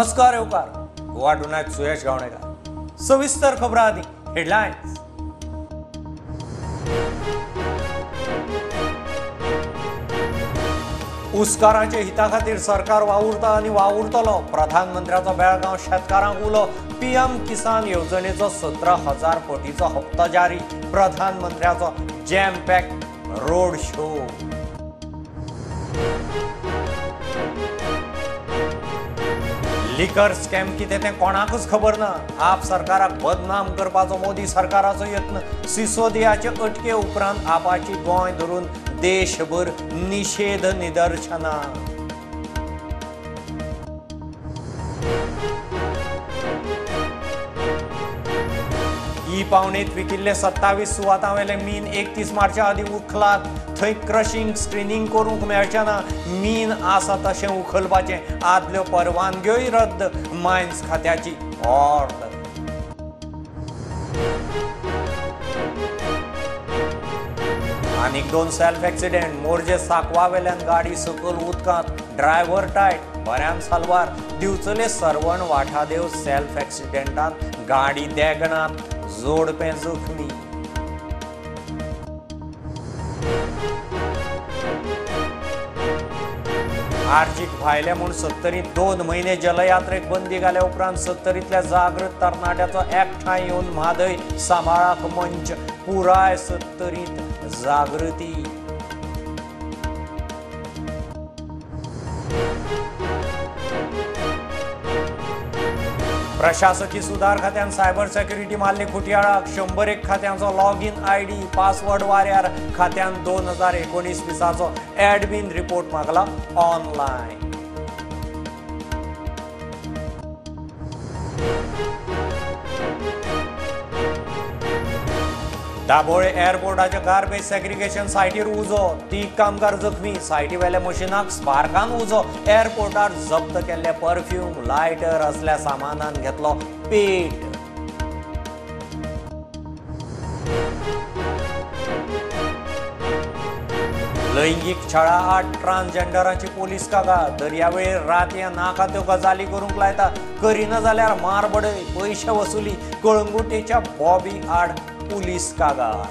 नमस्कार येवकार गोवा टुनायट सुयश गावणेकर. सविस्तर खबरां आदी हेडलायन्स उसकारांच्या हिता खातीर सरकार वावुरता आनी वावुरतलो. प्रधानमंत्र्याचो बेळगांव शेतकारांक उलो. पीएम किसान येवजणेचो सतरा हजार कोटीचो हप्तो जारी. प्रधानमंत्र्याचो jam pack road show liquor scam कितें तें कोणाकूच खबर ना. आप सरकाराक बदनाम करपाचो मोदी सरकाराचो यत्न. सिसोदियाचे अटके उपरांत आपाची गोंय धरून देशभर निषेध निदर्शनां. ही पावणेत विकिल्ले सत्तावीस सुवातां वेले मीन एकतीस मार्चा आदी उखलात. थंय क्रशिंग स्क्रिनींग करूंक मेळचें ना. मीन आसा तशें उखलपाचें. आदल्यो परवानग्योय रद्द. मायन्स खात्याची ऑर्डर. आनीक दोन सेल्फ एक्सिडेंट. मोरजे साकवा वेल्यान गाडी सकल उदकांत. ड्रायव्हर टायट बऱ्यान सालवार. दिवचले सरवण वाठादेव सेल्फ एक्सिडेंटात. गाडी देगणात. जोडपें जखमी. आर्जीक भायले म्हूण सत्तरीत दोन म्हयने जलयात्रेक बंदी घाल्या उपरांत सत्तरीतल्या जागृत तरणाट्याचो एकठांय येवन म्हादय सांबाळाक मंच पुराय सत्तरीत जागृती. प्रशासकी सुदार खात्यान सायबर सेक्युरिटी मारली खुटयाळाक शंबर एक खात्यांचो log in I D password वाऱ्यार खात्यान दोन हजार एकोणीस विसाचो ॲडमिन रिपोर्ट मागला ऑनलायन दाबोळे एअरपोर्टाचे गार्बेज सेग्रिगेशन सायटीर उजो. तीग कामगार जखमी. सायटी वेल्या मशिनाक स्पार्कान उजो. एअरपोर्टार जप्त केल्ले परफ्यूम लायटर असल्या सामानान घेतलो पेट लैंगीक छळा आड ट्रान्सजेंडरांची पोलीस कागा दर्यावेळेर रातया नाका त्यो गजाली करूंक लायता. करिना जाल्यार मारबडय पयशे वसुली. कळंगुटेच्या बॉबी आड पुलीस कागार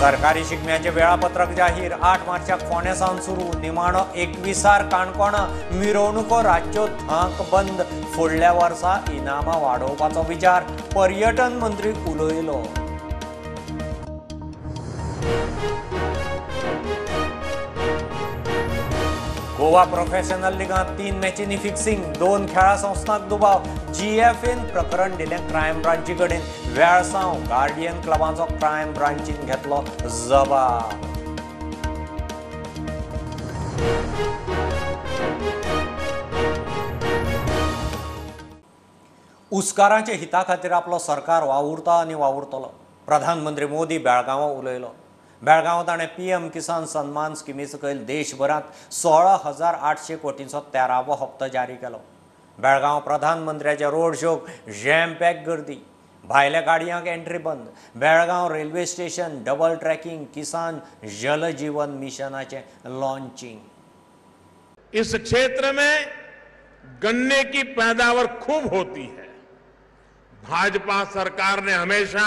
सरकारी शिगम्याचे वेळापत्रक जाहीर. आठ मार्चाक फोंड्या सावन सुरू. निमाणो एकविसार काणकोण मिरवणुको राज्यो धांक बंद. फुडल्या वर्सा इनामां वाडोवपाचो विचार. पर्यटन मंत्री उलयलो गोवा प्रोफेशनल लिगांत तीन मॅचींनी फिक्सिंग दोन खेळा संस्थांक दुबाव. जी एफ एन प्रकरण दिलें क्रायम ब्रांची कडेन वेळसांव गार्डियन क्लबाचो क्रायम ब्रांचीन घेतलो जबाब. उस्काराच्या हिता खातीर आपलो सरकार वावुरता आनी वावुरतलो. प्रधानमंत्री मोदी बेळगांवां उलयलो. बेळगांव ताणें पी एम किसान सन्मान स्किमी सकयल देशभरांत सोळा हज़ार आठशे कोटींचो तेरावो हप्तो जारी केलो. बेळगांव प्रधानमंत्र्याच्या रोड शोक जॅम पॅक गर्दी. भायल्या गाडयांक एंट्री बंद. Belgaum railway station double tracking Kisan Jal Jeevan मिशनाचें launching इस क्षेत्र में गन्ने की पैदावार खूब होती है. भाजपा सरकार ने हमेशा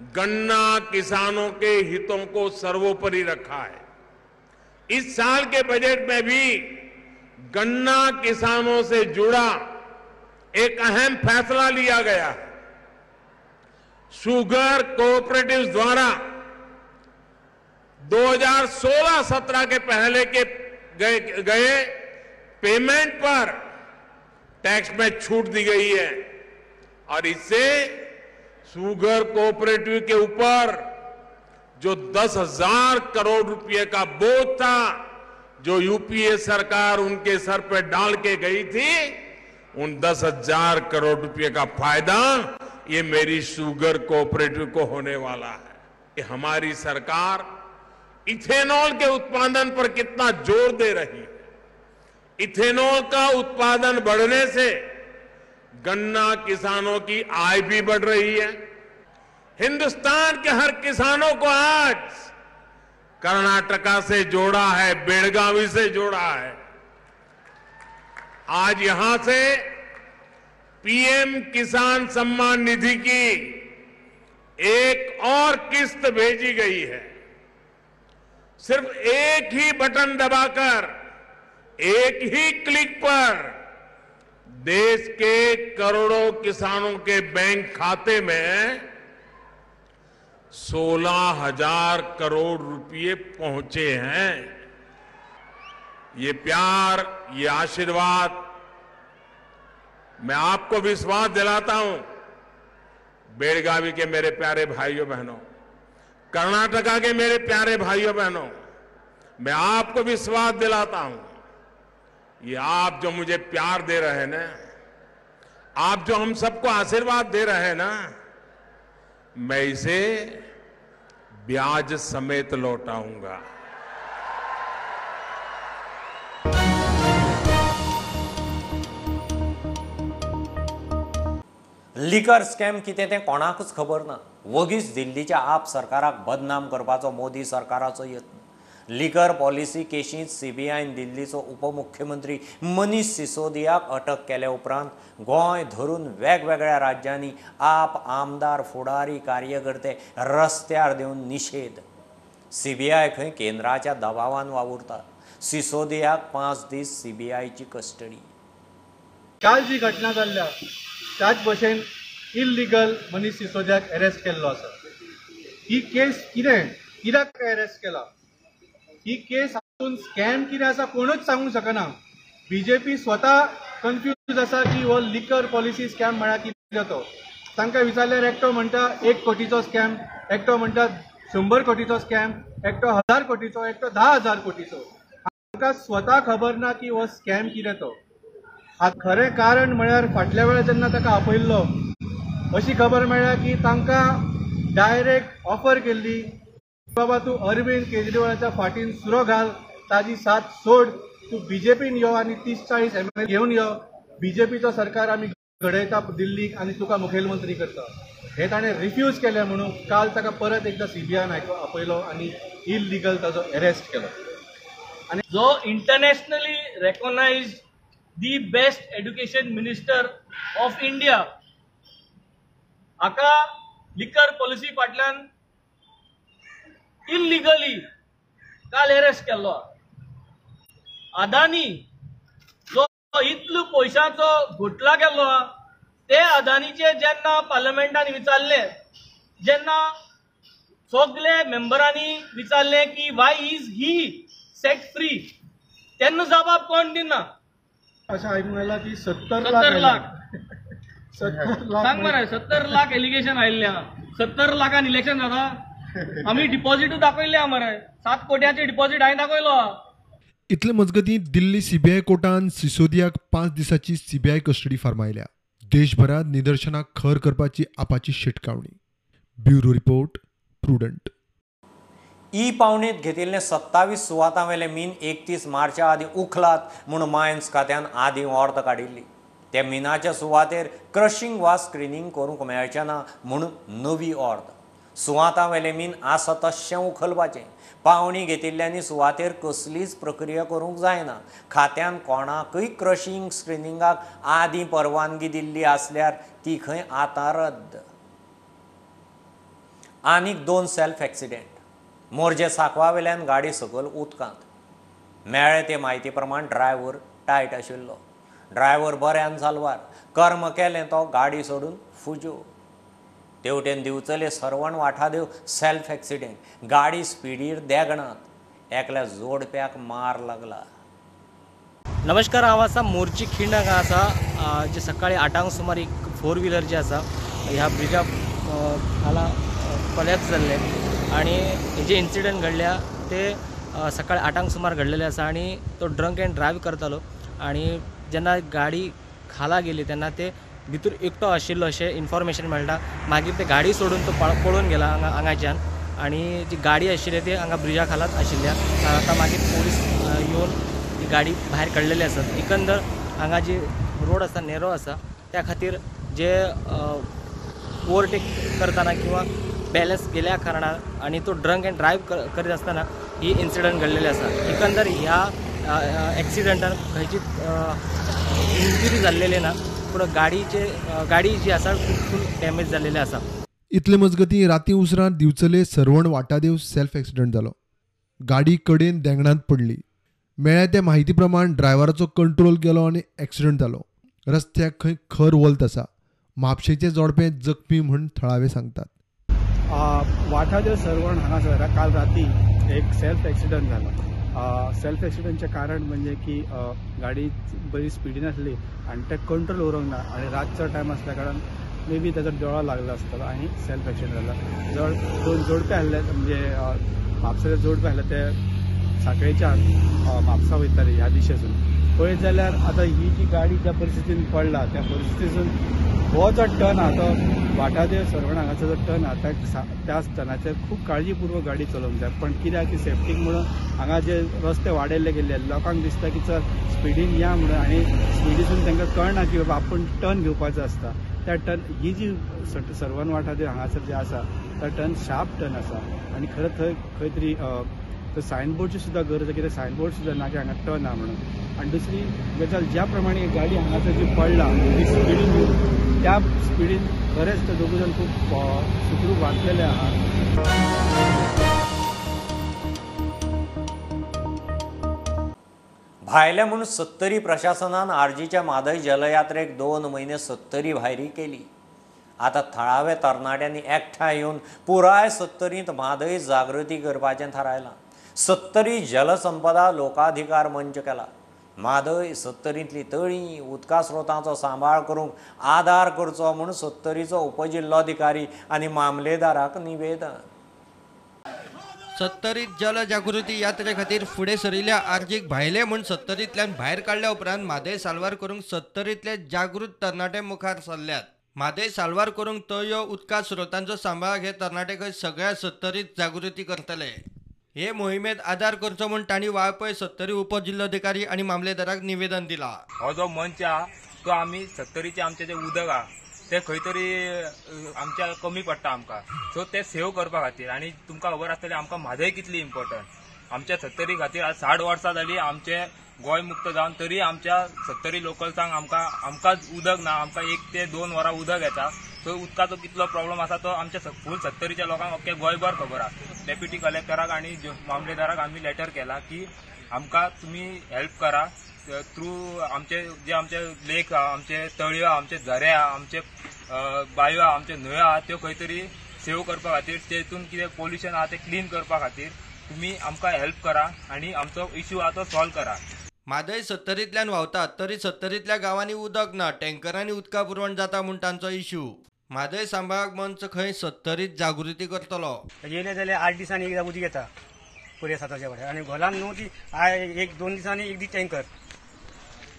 गन्ना किसानों के हितों को सर्वोपरि रखा है। इस साल के बजट में भी गन्ना किसानों से जुड़ा एक अहम फैसला लिया गया है। शुगर कोऑपरेटिव्स द्वारा 2016-17 के पहले के गए, गए पेमेंट पर टैक्स में छूट दी गई है और इससे शुगर कोऑपरेटिव के ऊपर जो दस हज़ार करोड़ रुपए का बोझ था, जो यूपीए सरकार उनके सर पे डाल के गई थी, उन दस हज़ार करोड़ रुपए का फ़ायदा ये मेरी शुगर कोऑपरेटिव को होने वाला है। कि हमारी सरकार इथेनॉल के उत्पादन पर कितना ज़ोर दे रही है। इथेनॉल का उत्पादन बढ़ने से गन्ना किसानों की आय भी बढ़ रही है। हिंदुस्तान के हर किसानों को आज कर्नाटका से जोड़ा है बेलगावी से जोड़ा है। आज यहाँ से पीएम किसान सम्मान निधि की एक और किस्त भेजी गई है। सिर्फ़ एक ही बटन दबाकर, एक ही क्लिक पर देश के करोड़ों किसानों के बैंक खाते में सोलह हज़ार करोड़ रुपए पहुँचे हैं। ये प्यार, ये आशीर्वाद, मैं आपको विश्वास दिलाता हूँ, बेलगावी के मेरे प्यारे भाइयों बहनों, कर्नाटका के मेरे प्यारे भाइयों बहनों, मैं आपको विश्वास दिलाता हूँ। ये आप जो मुझे प्यार दे रहे हैं ना, आप जो हम सबको आशीर्वाद दे रहे हैं ना, मैं इसे ब्याज समेत लौटाऊँगा। लिकर स्कॅम कितें तें कोणाकूच खबर ना. वगीच दिल्लीच्या आप सरकाराक बदनाम करपाचो, मोदी सरकाराचो यत्न लिगर पॉलिसी केशींत सीबीआयन दिल्लीचो उपमुख्यमंत्री मनीष सिसोदियाक अटक केल्या उपरांत गोंय धरून वेगवेगळ्या राज्यांनी आप आमदार फुडारी कार्यकर्ते रस्त्यार देवन निशेध सीबीआय खंय केंद्राच्या दबावान वावुरता सिसोदियाक पांच दीस सीबीआयची कस्टडी काल जी घटना जाल्ल्या त्याच भशेन इल्लिगल मनीस सिसोदियाक अरेस्ट केल्लो आसा ही केस कितें कित्याक अरेस्ट केला ही केस हातून स्कॅम कितें आसा कोणूच सांगूंक शकना. बीजेपी स्वता कन्फ्यूज आसा की हो लिकर पॉलिसी स्कॅम म्हळ्यार कितें तो तांकां विचारल्यार एकटो म्हणटा एक कोटीचो स्कॅम एकटो म्हणटा शंबर कोटीचो स्कॅम एकटो हजार कोटीचो एकटो धा हजार कोटीचो. आमकां स्वता खबर ना की हो स्कॅम कितें तो खरें कारण म्हळ्यार फाटल्या वेळार जेन्ना ताका आपयल्लो अशी खबर मेळ्ळ्या की तांकां डायरेक्ट ऑफर केल्ली. बाबा तूं अरविंद केजरीवालाच्या फाटीन सुरो घाल ताजी साथ सोड. तूं बीजेपीन यो आनी तीस चाळीस एम एल घेवन यो. बीजेपीचो सरकार आमी घडयता दिल्लीक आनी तुका मुखेलमंत्री करता. हे ताणें रिफ्यूज केलें म्हणून काल ताका परत एकदां सीबीआयन आपयलो आनी इलिगल ताजो अरेस्ट केलो. जो internationally recognized the best education minister of India हाका लिकर पॉलिसी फाटल्यान इल्लिगली काल अरेस्ट केल्लो अदानी जो इतलो पयशांचो घोटला केल्लो ते अदानीचे जेन्ना पार्लमेंटान विचारले जेन्ना सगळे मेंबरांनी विचारले की why is he set free तेन्ना जबाब कोण दिना आयकूंक येयलां की सत्तर सत्तर लाख. सत्तर लाख सांग मरे सत्तर लाख एलिगेशन आयिल्ले आहा सत्तर लाखान इलेक्शन जाता आमी डिपॉझिटू दाखयले आहा मरे सात कोट्याचे डिपॉझिट हांवें दाखयलो इतले मजगतीं दिल्ली सीबीआय कोर्टान सिसोदियाक पांच दिसांची सीबीआय कस्टडी फर्मायल्या देशभरात निदर्शनाक खर करपाची आपाची शिटकावणी ब्युरो रिपोर्ट प्रुडंट. ई पावणेंत घेतिल्ले सत्तावीस सुवातां वेले मीन एकतीस मार्चा आदीं उखलात म्हूण मायन्स खात्यान आदीं अर्द काडिल्ली त्या मिनाच्या सुवातेर क्रशिंग वा स्क्रिनींग करूंक मेळचें ना म्हणून नवी अर्द सुवातां वेलेमीन आसा उखलपाचें पावणी घेतिल्ल्यांनी सुवातेर कसलीच प्रक्रिया करूंक जायना. खात्यान कोणाकय क्रशिंग स्क्रिनिंगाक आदीं परवानगी दिल्ली आसल्यार ती खंय आतां रद्द आनीक दोन सेल्फ एक्सिडेंट. मोरजे सांकवा वेल्यान गाडी सकयल उदकांत. मेळ्ळे ते म्हायती प्रमाण ड्रायव्हर टायट आशिल्लो. ड्रायव्हर बऱ्यान सालवार कर्म केलें तो गाडी सोडून फुजो तेवटेन दिवचले सरवण वाठादेव सेल्फ एक्सिडेंट गाडी स्पिडीर देगणात एकल्या जोडप्याक मार लागला. नमस्कार हांव आसा मोरची खिंड हांगा आसा. जे सकाळी आठांक सुमार एक फोर व्हिलर जे आसा ह्या ब्रिजा खाला कोलॅप्स जाल्ले आनी हे जे इन्सिडंट घडल्या ते सकाळी आठांक सुमार घडलेले आसा आनी तो ड्रंक अँड ड्रायव्ह करतालो आनी जेन्ना गाडी खाला गेली तेन्ना ते भितर एकटो आशिल्लो अशें इन्फॉर्मेशन मेळटा. मागीर ते गाडी सोडून तो पळून गेला हांगा हांगाच्यान. आनी जी गाडी आशिल्ली ती हांगा ब्रिजा खालाच आशिल्ल्या आतां मागीर पोलीस येवन ती गाडी भायर काडलेली आसात एकंदर हांगा जी रोड आसा नेरो आसा त्या खातीर जे ओवरटेक करताना किंवा बॅलन्स गेल्या कारणान आनी तो ड्रंक अँड ड्रायव्ह कर करीत आसतना ही इन्सिडंट घडलेली आसा. एकंदर ह्या एक्सिडंटान खंयची इंजुरी जाल्लेली ना पूण गाडीचे गाडी जी आसा फूल डॅमेज जाल्लेली आसा इतले मजगतीं राती उसरां दिवचले सरवण वाटादेव सेल्फ एक्सिडंट जालो गाडी कडेन देंगणांत पडली. मेळ्या त्या म्हायती प्रमाण ड्रायव्हराचो कंट्रोल गेलो आनी एक्सिडंट जालो रस्त्याक खंय खर वल्त आसा म्हापशेचें जोडपें जखमी म्हूण थळावे सांगतात. वाठादेव सरवण हांगासर काल राती एक सेल्फ एक्सिडंट जालो सेल्फ एक्सिडंटचें कारण म्हणजे की गाडी बरी स्पिडीन आसली आनी ते कंट्रोल उरोंक ना आनी रातचो टायम आसल्या कारण मे बी ताचो दोळो लागलो आसतलो आनी सेल्फ एक्सिडंट जालो जर दोन जोडपे आसले म्हणजे म्हापसाचे जोडपे आसले ते सांखळेच्यान म्हापसा वयताले ह्या दिशेसून पळयत जाल्यार आतां ही जी गाडी ज्या परिस्थितीन पडला त्या परिस्थितीसून हो जो टर्न आहा. तो वाटादेव सरवण हांगाचो जो टर्न आहा त्या त्या टर्नाचेर खूब काळजीपूर्वक गाडी चलोवंक जाय पण कित्याक की सेफ्टीक म्हणून हांगा जे रस्ते वाडयल्ले गेल्ले लोकांक दिसता की चल स्पिडीन या म्हणून आनी स्पिडीसून तांकां कळना की बाबा आपूण टर्न घेवपाचो आसता त्या टर्न ही जी सर्वन सरवण हांगासर जे आसा त्या टर्न शार्प टर्न आसा आनी खरें थंय खंय तरी तर सायनबोर्डची सुद्धा गरज आहे कितें सायनबोर्ड सुद्धा ना की हांगा टर्न आहा म्हणून. आणि दुसरी गजाल ज्या प्रमाणे गाडी हांगासर जी पडला ती स्पिडीन त्या स्पिडीन खरेंच ते दोगू जाण खूब सुखरूप वाचलेले आहात. भायल्या म्हणून सत्तरी प्रशासनान आरजीच्या म्हादय जलयात्रेक दोन म्हयने सत्तरी भायरी केली. आतां थळाव्या तरणाट्यांनी एकठांय येवन पुराय सत्तरींत म्हादय जागृती करपाचें थारायलां. सत्तरी जलसंपदा लोकाधिकार मंच केला. म्हादय सत्तरींतली तळीं उदका स्रोतांचो सांबाळ करूंक आदार करचो म्हूण सत्तरीचो उपजिल्लोधिकारी आनी मामलेदाराक निवेदन. सत्तरीत जनजागृती यात्रे खातीर फुडें सरिल्ल्या आर्जीक भायले म्हूण सत्तरींतल्यान भायर काडल्या उपरांत म्हादय साल्वार करूंक सत्तरींतले जागृत तरणाटे मुखार सरल्यात. म्हादय साल्वार करूंक तळयो उदका स्रोतांचो सांबाळ हे तरणाटे खंय सगळ्या सत्तरीत जागृती करतले. हे मोहिमेत आदार करचो म्हण तांणी वाळपय सत्तरी उपजिल्लोधिकारी आनी मामलेदाराक निवेदन दिलां. हो जो मंच आहा तो आम्ही सत्तरीचे आमचे जे उदक आहा ते खंय तरी आमच्या कमी पडटा आमकां. सो ते सेव करपा खातीर आनी तुमकां खबर आसतलें आमकां म्हादय कितली इम्पॉर्टंट आमच्या सत्तरी खातीर आज साठ वर्सां जालीं आमचे गोंय मुक्त जावन तरी आमच्या सत्तरी लोकल्सांक आमकां आमकांच उदक ना आमकां एक ते दोन वरां उदक येता. सो उदकाचो कितलो प्रॉब्लम आसा तो आमच्या स- फूल सत्तरीच्या लोकांक अख्खे गोंयभर खबर आहा डेप्युटी कलेक्टराक आनी मामलेदाराक आमी लेटर केला की आमकां तुमी हेल्प करा थ्रू आमचे जे आमचे लेक आहा आमचे तळयो आहा आमचे झरे आहा आमचे बांयो आहा आमचे न्हंयो आहा त्यो खंय तरी सेव करपा खातीर तेतून कितें पोल्युशन आहा ते क्लीन करपा खातीर तुमी आमकां हेल्प करा आनी आमचो इश्यू आहा तो सॉल्व करा. म्हादय सत्तरींतल्यान व्हांवतात तरी सत्तरींतल्या गांवांनी उदक ना टँकरांनी उदका पुरवण जाता म्हूण तांचो इश्यू. म्हादय सांबाळक मंच खंय सत्तरीत जागृती करतलो? येयले जाल्यार आठ दिसांनी एकदां उदक येता पुऱ्या साताच्या वाड्यार. आनी घोलान न्हू ती आय- एक दोन दिसांनी एक दी टँकर.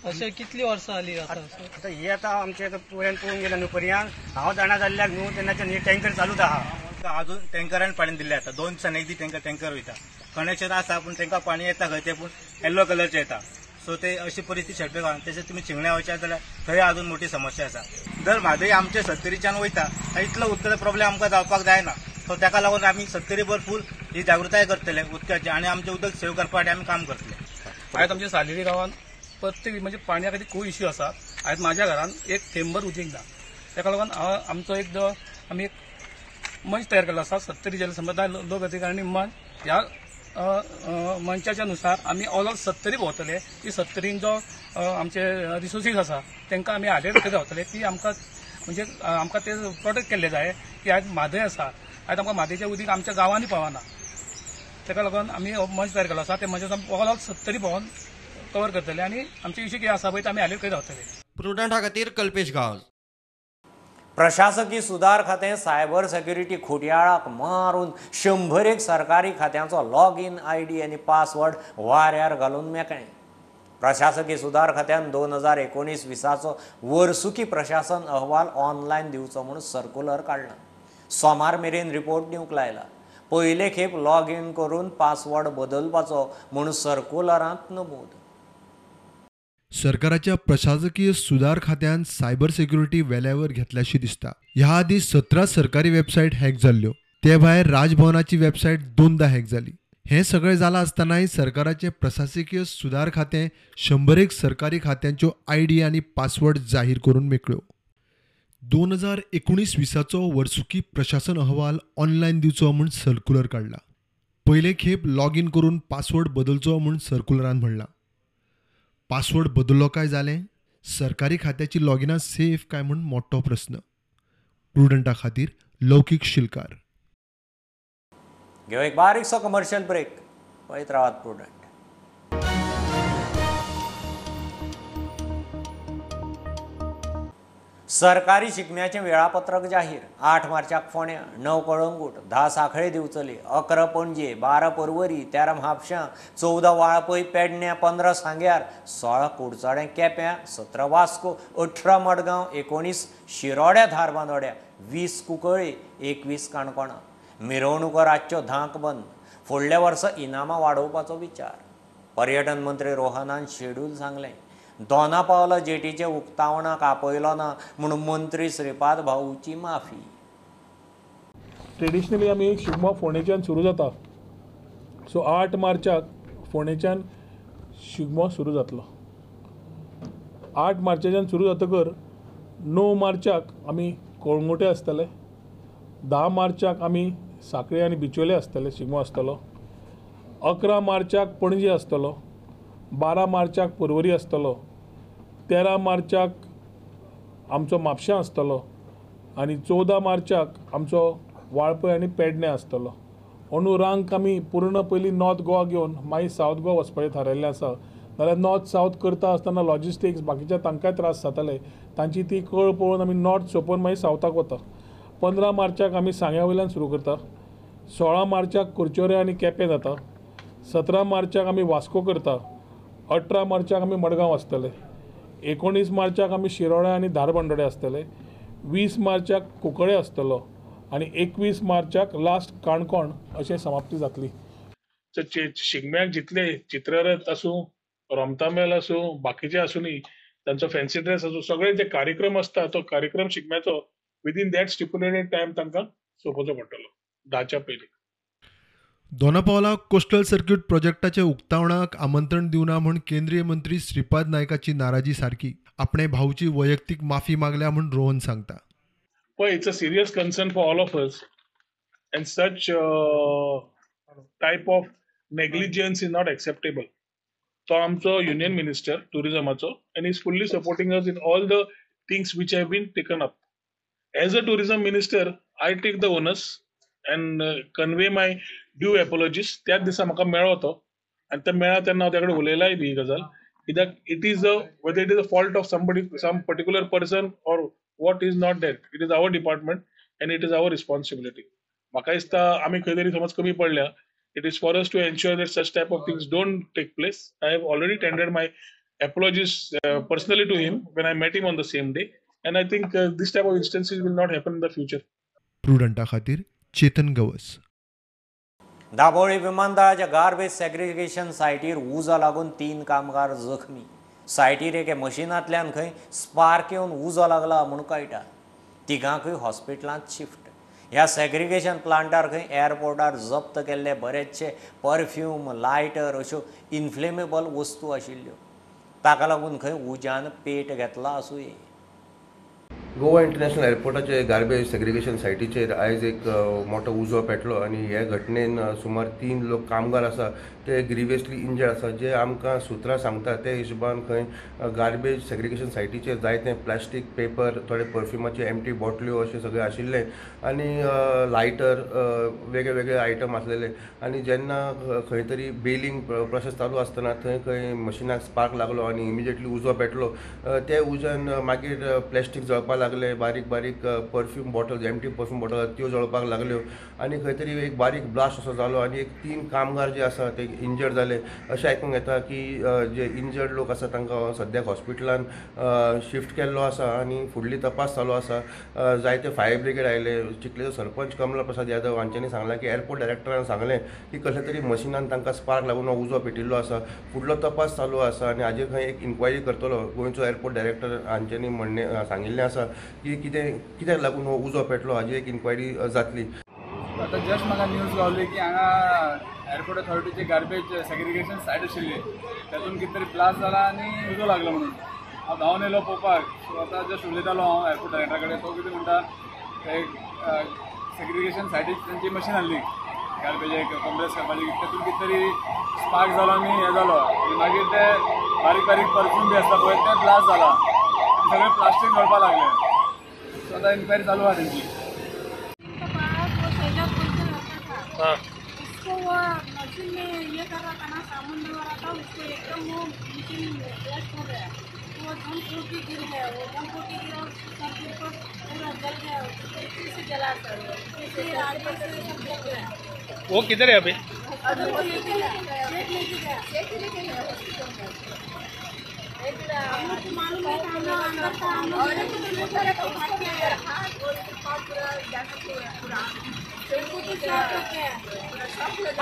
अशें कितली वर्सां जाली आतां? आतां हे आतां आमचे आतां पुऱ्यान पळोवंक गेला न्हू पर्यंत हांव जाणा जाल्ल्याक न्हू तेन्नाच्यान हे टँकर चालूच आहा. अजून टँकरान पाणी दिले आता दोन दिसांनी एक दी टँकर टँकर वयता. कनेक्शन आसा पूण तांकां पाणी येता खंय ते पूण येल्लो कलरचे येता. सो ते अशी परिस्थिती शेटपेक आहा तशेंच तुमी चिंगण्या वयच्या जाल्यार थंय अजून मोठी समस्या आसा जर म्हादय आमचे सत्तरीच्यान वयता आनी इतलो उदकाचो प्रॉब्लेम आमकां जावपाक जायना. सो ताका लागून आमी सत्तरी भरपूर फूल ही जागृताय करतले उदकाची आनी आमचे उदक सेव करपाक आमी काम करतले. आयज आमच्या सालेरी गांवांत प्रत्येक म्हणजे पाण्या खातीर खूब इश्यू आसा आयज म्हाज्या घरान एक थेंबर उदीक ना ताका लागून हांव आमचो एक जो आमी एक मंच तयार केल्लो आसा सत्तरी जलसंपदा लो- लोक अधिकारी मंच. ह्या मंचाच्या नुसार आमी ऑल ऑल सत्तरी भोंवतले. ती सत्तरीन जो आमचे रिसोर्सीस आसा तांकां आमी हाडेर खंय गावतले ती आमकां म्हणजे आमकां ते प्रोटेक्ट केल्ले जाय की आयज म्हादय आसा. आयज आमकां म्हादयचें उदीक आमच्या गांवांनी पावना ताका लागून आमी हो मंच तयार केलो आसा. ते मंच ऑल ओव्हर सत्तरी भोंवन कवर करतले. आनी आमचे विशय कितें आसा पळय ते आमी हालीर खंय रावतले प्रुडंटा खातीर कल्पेश गांव. प्रशासकीय सुदार खातें सायबर सेक्युरिटी खुटयाळाक मारून शंभर एक सरकारी खात्यांचो लॉग इन आय डी आनी पासवर्ड वाऱ्यार घालून मेकळें. प्रशासकीय सुदार खात्यान दोन हजार एकोणीस विसाचो वर्सुकी प्रशासन अहवाल ऑनलायन दिवचो म्हूण सर्क्युलर काडला सोमार मेरेन रिपोर्ट दिवंक लायला. पयले खेप लॉग इन करून पासवर्ड बदलपाचो म्हूण सर्क्युलरांत नमूद. सरकाराच्या प्रशासकीय सुदार खात्यान सायबर सेक्युरिटी वेल्यावर घेतल्याशी दिसता. ह्या आदी सतरा सरकारी वेबसायट हॅक जाल्ल्यो. ते भायर राजभवनाची वेबसायट दोनदा हॅक जाली. हें सगळें जालां आसतनाय सरकाराचें प्रशासकीय सुदार खातें शंभरेक सरकारी खात्यांच्यो आय डी आनी पासवर्ड जाहीर करून मेकळ्यो. दोन हजार एकुणीस विसाचो वर्सुकी प्रशासन अहवाल ऑनलायन दिवचो म्हूण सर्क्युलर काडला पयले खेप लॉगीन करून पासवर्ड बदलचो म्हूण सर्क्युलरान म्हणलां. पासवर्ड बदललो काय जालें? सरकारी खात्याची लॉगिनां सेफ काय म्हूण मोठो प्रस्न प्रुडंटा खातीर लौकीक शिलकार. घेऊ एक बारीकसो कमर्शियल ब्रेक पळयत रावात प्रुडंट सरकारी शिगम्याचें वेळापत्रक जाहीर. आठ मार्चाक फोण्या णव कळंगूट धा सांखळे दिवचले अकरा पणजे बारा परवरी तेरा म्हापशां चवदा वाळपय पेडण्या पंदरा सांग्यार सोळा कुडचडें केप्यां सतरा वास्को अठरा मडगांव एकोणीस शिरोड्या धारबांदोड्या वीस कुंकळ्ळी एकवीस काणकोणा. मिरवणुको रातच्यो धांक बंद. फुडल्या वर्सा इनामां वाडोवपाचो विचार. पर्यटन मंत्री रोहनान शेड्यूल सांगलें. दोना पावला जेटीचे उक्तावणाक आपयलो ना म्हणून मंत्री श्रीपाद भाऊची माफी. ट्रेडिशनली आमी शिगमो फोंडेच्यान सुरू जाता. सो आठ मार्चाक फोंडेच्यान शिगमो सुरू जातलो. आठ मार्चाच्यान सुरू जातकर णव मार्चाक आमी कळंगुटे आसतले धा मार्चाक आमी सांखळे आनी बिचोले आसतले शिगमो आसतलो अकरा मार्चाक पणजे आसतलो बारा मार्चाक पर्वरी आसतलो तेरा मार्चाक आमचो म्हापशां आसतलो आनी चवदा मार्चाक आमचो वाळपय आनी पेडणे आसतलो. अंदू रांक आमी पूर्ण पयलीं नॉर्थ गोवा घेवन मागीर सावथ गोवा वचपाचें थारायल्लें आसा. नाल्यार नॉर्थ सावथ करता आसतना लॉजिस्टिक्स बाकीच्या तांकांय त्रास जाताले. तांची ती कळ पळोवन आमी नॉर्थ सोंपोवन मागीर सावथाक वता. पंदरा मार्चाक आमी सांग्या वयल्यान सुरू करता. सोळा मार्चाक कुरचोरे आनी केपें जाता. सतरा मार्चाक आमी वास्को करता. अठरा मार्चाक आमी मडगांव आसतले. एकोणीस मार्चाक आमी शिरोड्या आनी धारबंदोडे आसतले वीस मार्चाक कुंकळे आसतलो आनी एकवीस मार्चाक लास्ट काणकोण अशें समाप्ती जातली. शिगम्याक जितले चित्ररथ आसूं रोमतामेल आसूं बाकीचे आसुनी तांचो फॅन्सी ड्रेस आसूं सगळे जे कार्यक्रम आसता तो कार्यक्रम शिगम्याचो विदीन दॅट स्टिप्युलेटेड टायम तांकां सोंपोवचो पडटलो धाच्या पयलीं दोनापावला कोस्टल सर्क्यूट प्रोजेक्टाच्या उक्तावणाक आमंत्रण दिवना म्हणून केंद्रीय मंत्री श्रीपाद नायकाची नाराजी सारकी आपणे भावची वैयक्तिक माफी मागल्या म्हणून रोहन सांगता. पण it's a serious concern for all of us and such type of negligence is not acceptable तो आमचं union minister टुरिझमचं and is fully supporting us in all the things which have been taken up as a tourism minister I take the honours and convey my due apologies त्याच दिसा म्हाका मेळ्ळो तो आनी तो मेळ्ळा तेन्ना हांव तेकडे उलयलाय बी ही गजाल कित्याक it is a whether it is a fault of somebody some particular person or what is not that it is our department and it is our responsibility म्हाका दिसता आमी खंय तरी समज कमी पडल्या. It is for us to ensure that such type of things don't take place I have already tendered my apologies uh, personally to him when I met him on the same day. And I think uh, this type of instances will not happen in the future. प्रुडंटा खातीर चेतन गवस. दाबोळी विमानतळाच्या garbage segregation सायटीर उजा लागून तीन कामगार जखमी. सायटीर एके मशिनांतल्यान खंय स्पार्क येवन उजो लागला म्हूण कळटा तिगांकूय हॉस्पिटलांत शिफ्ट ह्या सेग्रिगेशन प्लांटार खंय एअरपोर्टार जप्त केल्ले बरेचशे परफ्यूम लायटर अश्यो इन्फ्लेमेबल वस्तू आशिल्ल्यो. ताका लागून खंय उज्यान पेट घेतला आसूं गोवा इंटरनॅशनल एअरपोर्टाचे गार्बेज सेग्रिगेशन सायटीचेर आयज एक मोठो उजो पेटलो आनी हे घटनेन सुमार तीन लोक कामगार आसा ते ग्रिवियसली इंजर्ड आसा जे आमकां सुत्रां सांगता ते हिशोबान खंय गार्बेज सेग्रिगेशन सायटीचेर जायते प्लास्टीक पेपर थोडे परफ्युमाचे एमटी बॉटल्यो अशें सगळें आशिल्ले आनी लायटर वेगळे वेगळे आयटम आसलेले. आनी जेन्ना खंय तरी बेलिंग प्रोसेस चालू आसतना थंय खंय मशिनाक स्पार्क लागलो आनी इमिजिएटली उजो पेटलो ते उज्यान मागीर प्लास्टीक जळपाक लागलें. लागले बारीक बारीक perfume bottle empty perfume bottle त्यो जळपाक लागल्यो. आनी खंय तरी एक बारीक ब्लास्ट असो जालो आनी एक तीन कामगार जे आसा ते इंजर्ड जाले अशें आयकूंक येता की जे इंजर्ड लोक आसा तांकां सद्याक हॉस्पिटलान शिफ्ट केल्लो आसा आनी फुडली तपास चालू आसा. जायते फायर ब्रिगेड आयले चिखलेचो सरपंच कमला प्रसाद यादव हांच्यांनी सांगलां की एअरपोर्ट डायरेक्टरान सांगलें की कसले तरी मशिनान तांकां स्पार्क लागून हो उजो पेटिल्लो आसा. फुडलो तपास चालू आसा आनी हाजेर खंय एक इन्क्वायरी करतलो गोंयचो एअरपोर्ट डायरेक्टर हांच्यांनी म्हणणे सांगिल्लें आसा. की कितें कित्याक लागून हो उजो पेटलो हाजी एक इन्क्वायरी जातली. आतां जस्ट म्हाका न्यूज गावली की हांगा एअरपोर्ट अथॉरिटीचे गार्बेज सेग्रिगेशन सायट आशिल्ली तातूंत कितें तरी ब्लास्ट जाला आनी उजो लागलो म्हणून. हांव धांवन येयलो पळोवपाक सो आतां जस्ट उलयतालो हांव एअरपोर्ट डायरेक्टरा कडेन तो कितें म्हणटा एक सेग्रिगेशन सायटीक तांची मशीन आहली गार्बेज कॉम्प्रेस करपाची. तातूंत कितें तरी स्पार्क जालो आनी हें जालो आनी मागीर ते बारीक बारीक परफ्यूम बी आसता पळय ते ब्लास्ट जाला सगळें प्लास्टीक गळपाक लागलें. सो आतां इन्क्वायरी चालू आहा तेंची हाँ. उसको वो मशीन में ये कर रहा था ना सामान दे रहा था उसको एकदम वो मशीन ब्लास्ट हो गया। तो वो जम फूट के गिर गया वो जम फूट के गिरा उसके के ऊपर पूरा जल गया इसी से जला कर आगे से सब जल गया। वो किधर है अभी? अभी वो लेके गया शेख लेके गया हमको तो शॉक ना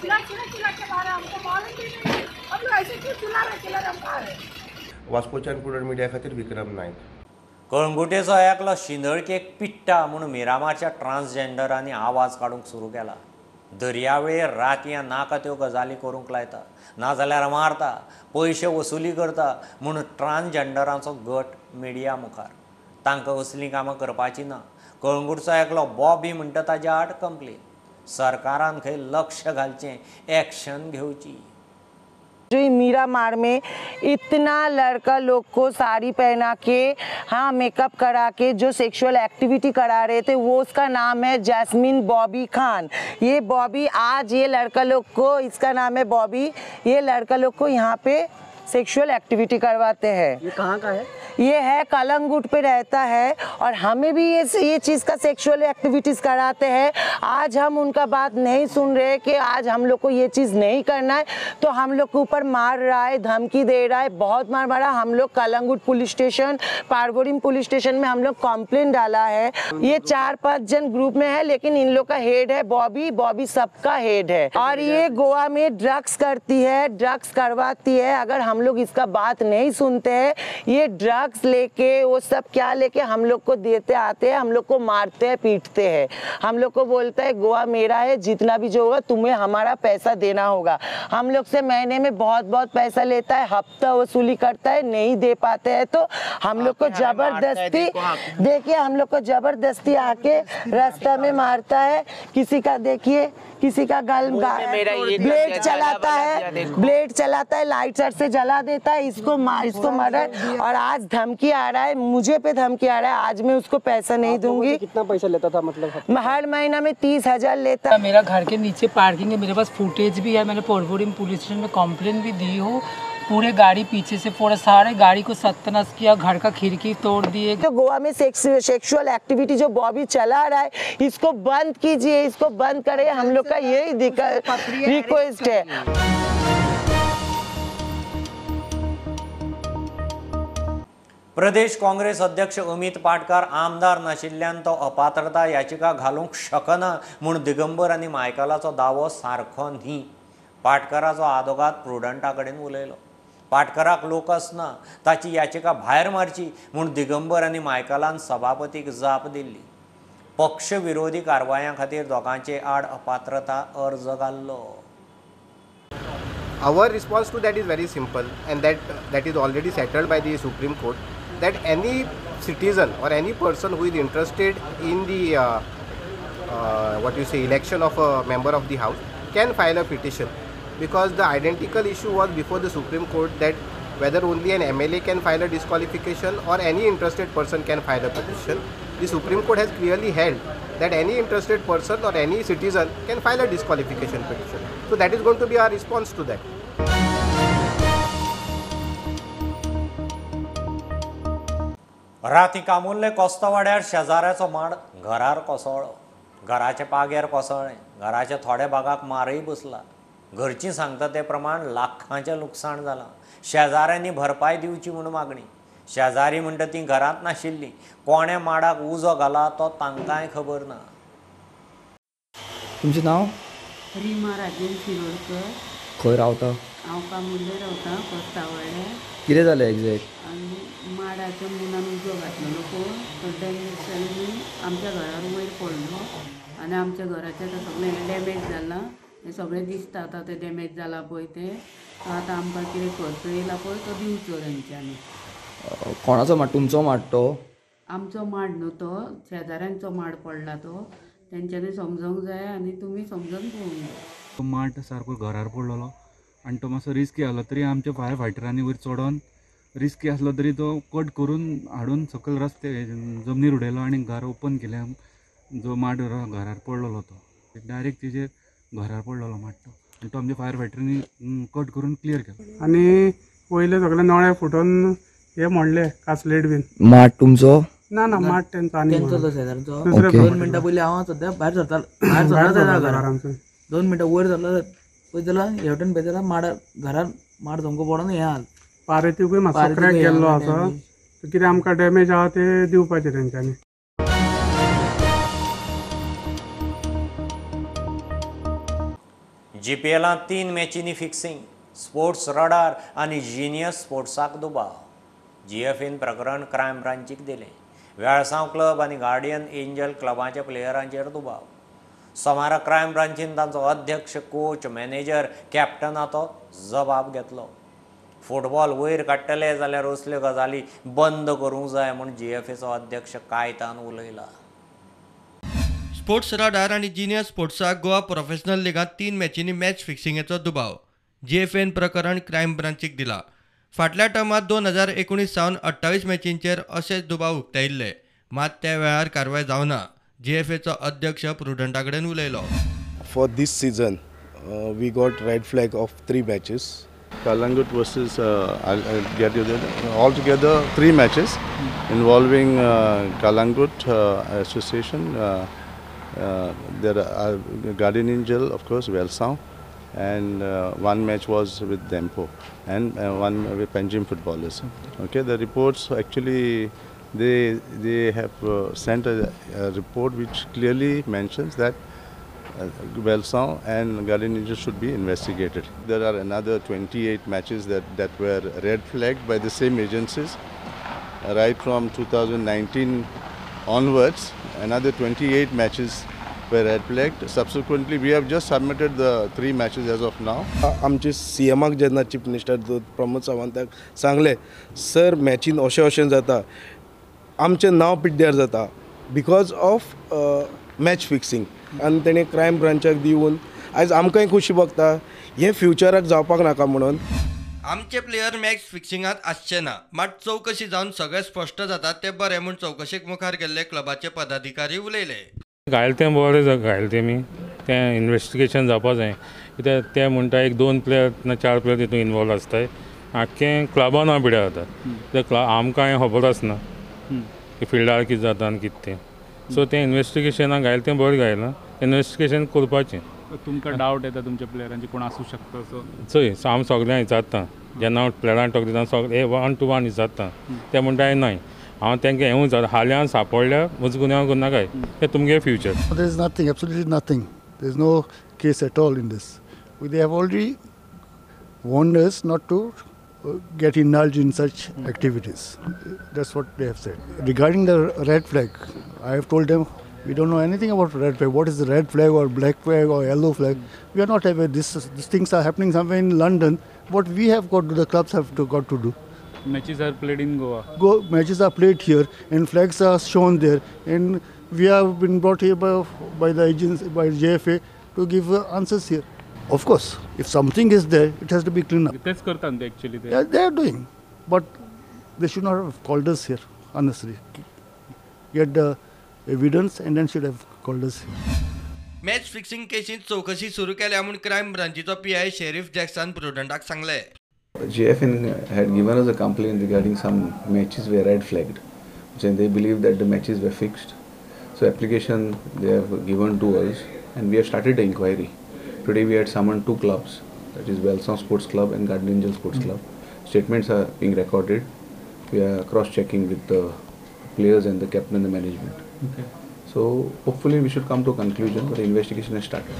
चिल्ला चिल्ला चिल्ला के हमको मालूम भी नहीं हम लोग ऐसे क्यों चिल्ला रहे चिल्ला रहे हम वास्कोच्यान पुडर मिडिया खातीर विक्रम नायक कळंगुटेचो एकलो शिंदळकेक पिट्टा म्हूण मिरामारच्या ट्रान्सजेंडरांनी आवाज काडूंक सुरू केला. दर्यावेळेर रातया नाका त्यो गजाली करूंक लायता. नाजाल्यार मारता पयशे वसुली करता म्हूण ट्रान्सजेंडरांचो गट मिडिया मुखार. तांकां असलीं कामां करपाची ना. कळंगुटचो एकलो बॉबी म्हणटा ताजे आड कंप्लेन. सरकारान खंय लक्ष घालचें एक्शन घेवची. जो ही मीरा मार में इतना लड़का लोग को साड़ी पहना के हाँ मेकअप करा के, जो सेक्सुअल एक्टिविटी करा रहे थे, वो उसका नाम है जैस्मिन बॉबी खान। ये बॉबी, आज ये लड़का लोग को, इसका नाम है बॉबी, ये लड़का लोग को यहाँ पे सेक्सुअल एक्टिविटी करवाते हैं। ये कहाँ का है? ये है कलंगुट पे रहता है और हमें भी ये ये चीज़ का सेक्सुअल एक्टिविटीज़ कराते हैं। आज हम उनका बात नहीं सुन रहे कि आज हम लोग को ये चीज़ नहीं करना है। तो हम लोग के ऊपर मार रहा है धमकी दे रहा है बहुत मार मारा। हम लोग Calangute police station Porvorim police station में हम लोग कंप्लेन डाला है। ये चार पाँच जन ग्रुप में है लेकिन इन लोग का हेड है बॉबी बॉबी सबका हेड है। और ये गोवा में ड्रग्स करती है ड्रग्स करवाती है। अगर हम लोग इसका बात नहीं सुनते हैं। ये ड्रग्स लेके वो सब क्या लेके हम लोग को देते आते हैं हम लोग को मारते हैं पीटते हैं। हम लोग को बोलता है गोवा मेरा है जितना भी जो होगा तुम्हें हमारा पैसा देना होगा। हम लोग से महीने में बहुत बहुत पैसा लेता है हफ़्ता वसूली करता है नहीं दे पाते हैं। तो हम लोग को ज़बरदस्ती देखिए हम लोग को ज़बरदस्ती आके रास्ता में मारता है। किसी का देखिए किसी का गल ब्लेड चलाता है ब्लेड चलाता है लाइट सर से जला देता है इसको मार इसको मर्डर और आज धमकी आ रहा है मुझे पे धमकी आ रहा है आज मैं उसको पैसा नहीं दूँगी। कितना पैसा लेता था मतलब? हर महीना में तीस हज़ार लेता। मेरा घर के नीचे पार्किंग है मेरे पास फुटेज भी है मैंने पोरबोरिम पुलिस स्टेशन में कम्प्लेन भी दी हूँ। पूरे गाड़ी पीछे से पूरा सारे गाड़ी को सत्यानाश किया घर का खिड़की तोड़ दिए। जो गोवा में सेक्सुअल एक्टिविटी जो बॉबी चला रहा है इसको बंद कीजिए इसको बंद करें। हम लोग का यही रिक्वेस्ट है प्रदेश काँग्रेस अध्यक्ष अमित पाटकार आमदार नाशिल्ल्यान तो अपात्रता याचिका घालूंक शकना म्हूण दिगंबर आनी मायकलाचो दावो सारको न्ही. पाटकाराचो आदोगाद प्रुडंटा कडेन उलयलो. पाटकराक लोक आसना ताची याचिका भायर मारची म्हूण दिगंबर आनी मायकलान सभापतीक जाप दिल्ली. पक्ष विरोधी कारवाया खातीर दोगांचे आड अपात्रता अर्ज घाल्लो. Our response to that is very simple and that that is already settled by the Supreme Court that any citizen or any person who is interested in the what you see election of a member of the house can file a petition because the identical issue was before the Supreme Court that whether only an MLA can file a disqualification or any interested person can file a petition. The Supreme Court has clearly held that any interested person or any citizen can file a disqualification petition. So that is going to be our response to that. राती कामुल्ले कोस्तवाड्यार शेजाऱ्याचो माड घरार कोसळ्ळो घराचे पागेर कोसळ्ळें घराच्या थोड्या भागाक मारय बसला घरचीं सांगता ते प्रमाण लाखांचें लुकसाण जालां शेजाऱ्यांनी भरपाय दिवची म्हूण मागणी. शेजारी म्हणटा ती घरांत नाशिल्ली. कोणे माडाक उजो घाला तो तांकांय खबर ना. तुमचें नांव? रिमा राजेंद्र शिरोडकर. खंय रावता? हांव कामुर्ले रावतां? आवडले कितें जालें एग्जॅक्ट आनी माडाच्या मुनान उजो घातलेलो पळय तो डॅमेज जाल्ली आमच्या घरार वयर पडलो. आनी आमच्या घराचें आतां सगळें डॅमेज जालां. हें सगळें दिसता आतां तें डॅमेज जाला पळय तें. तो आतां आमकां कितें खर्च येयला पळय तो दिवचो तेंच्यांनी कोणाचो माड? तुमचो माड तो? आमचो माड न्हू तो शेजाऱ्यांचो माड पडला तो. तेंच्यांनी समजूंक जाय आनी तुमी समजून पळोवंक जाय तो माट सारको घरार पडलेलो. आनी तो मातसो रिस्की आसलो तरी आमच्या फायर फायटरांनी वयर चडोन रिस्की आसलो तरी तो कट करून हाडून सकयल रस्ते जमनीर उडयलो आनी घर ओपन केलें जो माड घरार पडलेलो तो. डायरेक्ट तेजेर घरार पडलेलो माड तो आनी तो आमच्या फायर फायटरांनी कट करून क्लियर केलो. आनी वयले सगळे नळे फुटोन हे मोडले कासलेट बीन. माड तुमचो? ना ना माठ तेंचो आनी तेंचो तो मोडलो. शेजारचो दुसरे ओके. दोन. मिनटां पयलीं हांव सद्या भायर सरतालो. भायर घरा घरांतसून. दोन मिनटां वयर सरलो पळयत जाल्यार हेवटेन पळयत जाल्यार माड घरान माड सामको पडोन हें आहा पारेतीकूय मातसो पारेतीक क्रॅक गेल्लो आसा कितें आमकां डॅमेज आहा ते दिवपाचे तेंच्यांनी जी पी एलांत तीन मॅचींनी फिक्सिंग स्पोर्ट्स रडार आनी जिनियस स्पोर्ट्साक दुबाव. जी एफ एन प्रकरण क्रायम ब्रांचीक दिलें. वेळसांव क्लब आनी गार्डियन एंजल क्लबाच्या प्लेयरांचेर दुबाव. सोमारा क्रायम ब्रांचीन तांचो अध्यक्ष कोच मॅनेजर कॅप्टनाचो जबाब घेतलो. फुटबॉल वयर काडटले जाल्यार असल्यो गजाली बंद करूंक जाय म्हूण जी एफ एचो अध्यक्ष कायतान उलयला. स्पोर्ट्स रडार आनी जिनियर स्पोर्ट्साक गोवा प्रोफेशनल लिगांत तीन मॅचींनी मॅच फिक्सिंगेचो दुबाव जी एफ एन प्रकरण क्रायम ब्रांचीक दिला फाटल्या टर्मात दोन हजार एकुणीस सावन अठ्ठावीस मॅचींचेर अशेच दुबाव उक्तायिल्ले मात त्या वेळार कारवाय जावना जी एफ एचो अध्यक्ष प्रुडंटा कडेन उलयलो For this season, uh, we got red flag of three matches. Kalangut versus uh, I'll, I'll get you there. Altogether, three matches involving uh, Kalangut uh, Association. Uh, uh, there are Guardian Angel, of course, Welsau, and uh, one match was with Dempo, and uh, one with Panjim footballers. Okay, the reports actually they they have uh, sent a, a report which clearly mentions that uh, and Guardian Ninja should be investigated. There are another 28 matches that, that were red flagged by the same agencies. Uh, right from 2019 onwards, another 28 matches were red flagged. Subsequently, we have just submitted the three matches as of now. आमचे C एमाक जेन्ना chief minister Pramod सावंताक सांगले sir मॅचीन अशें अशें जाता आमचें नांव पिड्ड्यार जाता बिकॉज ऑफ मॅच फिक्सिंग आनी तेणें क्रायम ब्रांचाक दिवन आयज आमकांय खुशी भोगता हें फ्युचराक जावपाक नाका म्हणून आमचे प्लेयर मॅच फिक्सिंगात आसचे ना. मात चवकशी जावन सगळें स्पश्ट जातात ते बरें म्हूण चवकशेक मुखार गेल्ले क्लबाचे पदाधिकारी उलयले. घायल तें बरें घायल तेमी तें इन्वेस्टिगेशन जावपा जाय कित्याक ते म्हणटा एक दोन प्लेयर ना चार प्लेयर तितून इनवॉल्व आसताय आख्खें क्लबान हांव पिड्यार जाता ते क्लब आमकां हें खबर आसना की फिल्डार कितें जाता आनी कितें तें. सो तें इन्वेस्टिगेशनाक घायल तें बरें घायलां इन्वेस्टिगेशन करपाचें. तुमका डाउट येता तुमच्या प्लेयरांची कोण असू शकतं असं? चोय सो हांव सगळ्यां विचारतां जेन्ना हांव प्लेयरांक टॉक दिता सगळे हे वन टू वन विचारतां ते म्हणटा हे न्हय हांव तेंकां हेवूय जाता. हाल्यां हांव सापडल्या म्हजो गुन्हे हांव करना काय ते तुमगे future there is nothing absolutely nothing there is no case at all in this we they have already warned not to get in knowledge in such activities that's what they have said regarding the red flag I have told them We don't know anything about red flag. What is the red flag or black flag or yellow flag? We are not aware. This, these things are happening somewhere in London. What we have got to, the clubs have to, got to do. Matches are played in Goa. Go, matches are played here, and flags are shown there. And we have been brought here by, by the agency, by JFA, to give uh, answers here. Of course, if something is there, it has to be cleaned up. That's actually. They, yeah, they are doing, but they should not have called us here unnecessarily. Yet the uh, evidence and then should have called us here match fixing केसींत चवकशी सुरू केल्या म्हूण crime ब्रांचीचो P I sheriff Jackson प्रुडंटाक सांगले JFN had given us a complaint regarding some matches were red flagged, and they believe that the matches were fixed. So application they have given to us, and we have started the inquiry. Today we had summoned two clubs, that is Wellsound Sports Club and Garden Angel Sports Club. Statements are being recorded. We are cross-checking with the players and the captain and the management. Okay. So hopefully we should come to a conclusion, but the investigation has started.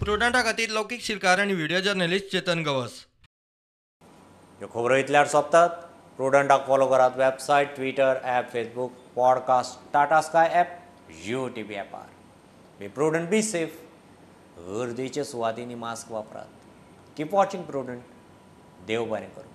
प्रुडंटा खातीर लौकीक शिरकार आनी video journalist Chetan Gawas. ह्यो खबरो इतल्यार सोंपतात. प्रुडंटाक follow करात website Twitter app Facebook podcast Tata Sky app U T V ॲपार be Prudent be safe गर्देच्या सुवातींनी मास्क वापरात. कीप वॉचिंग प्रुडंट देव बरें करूं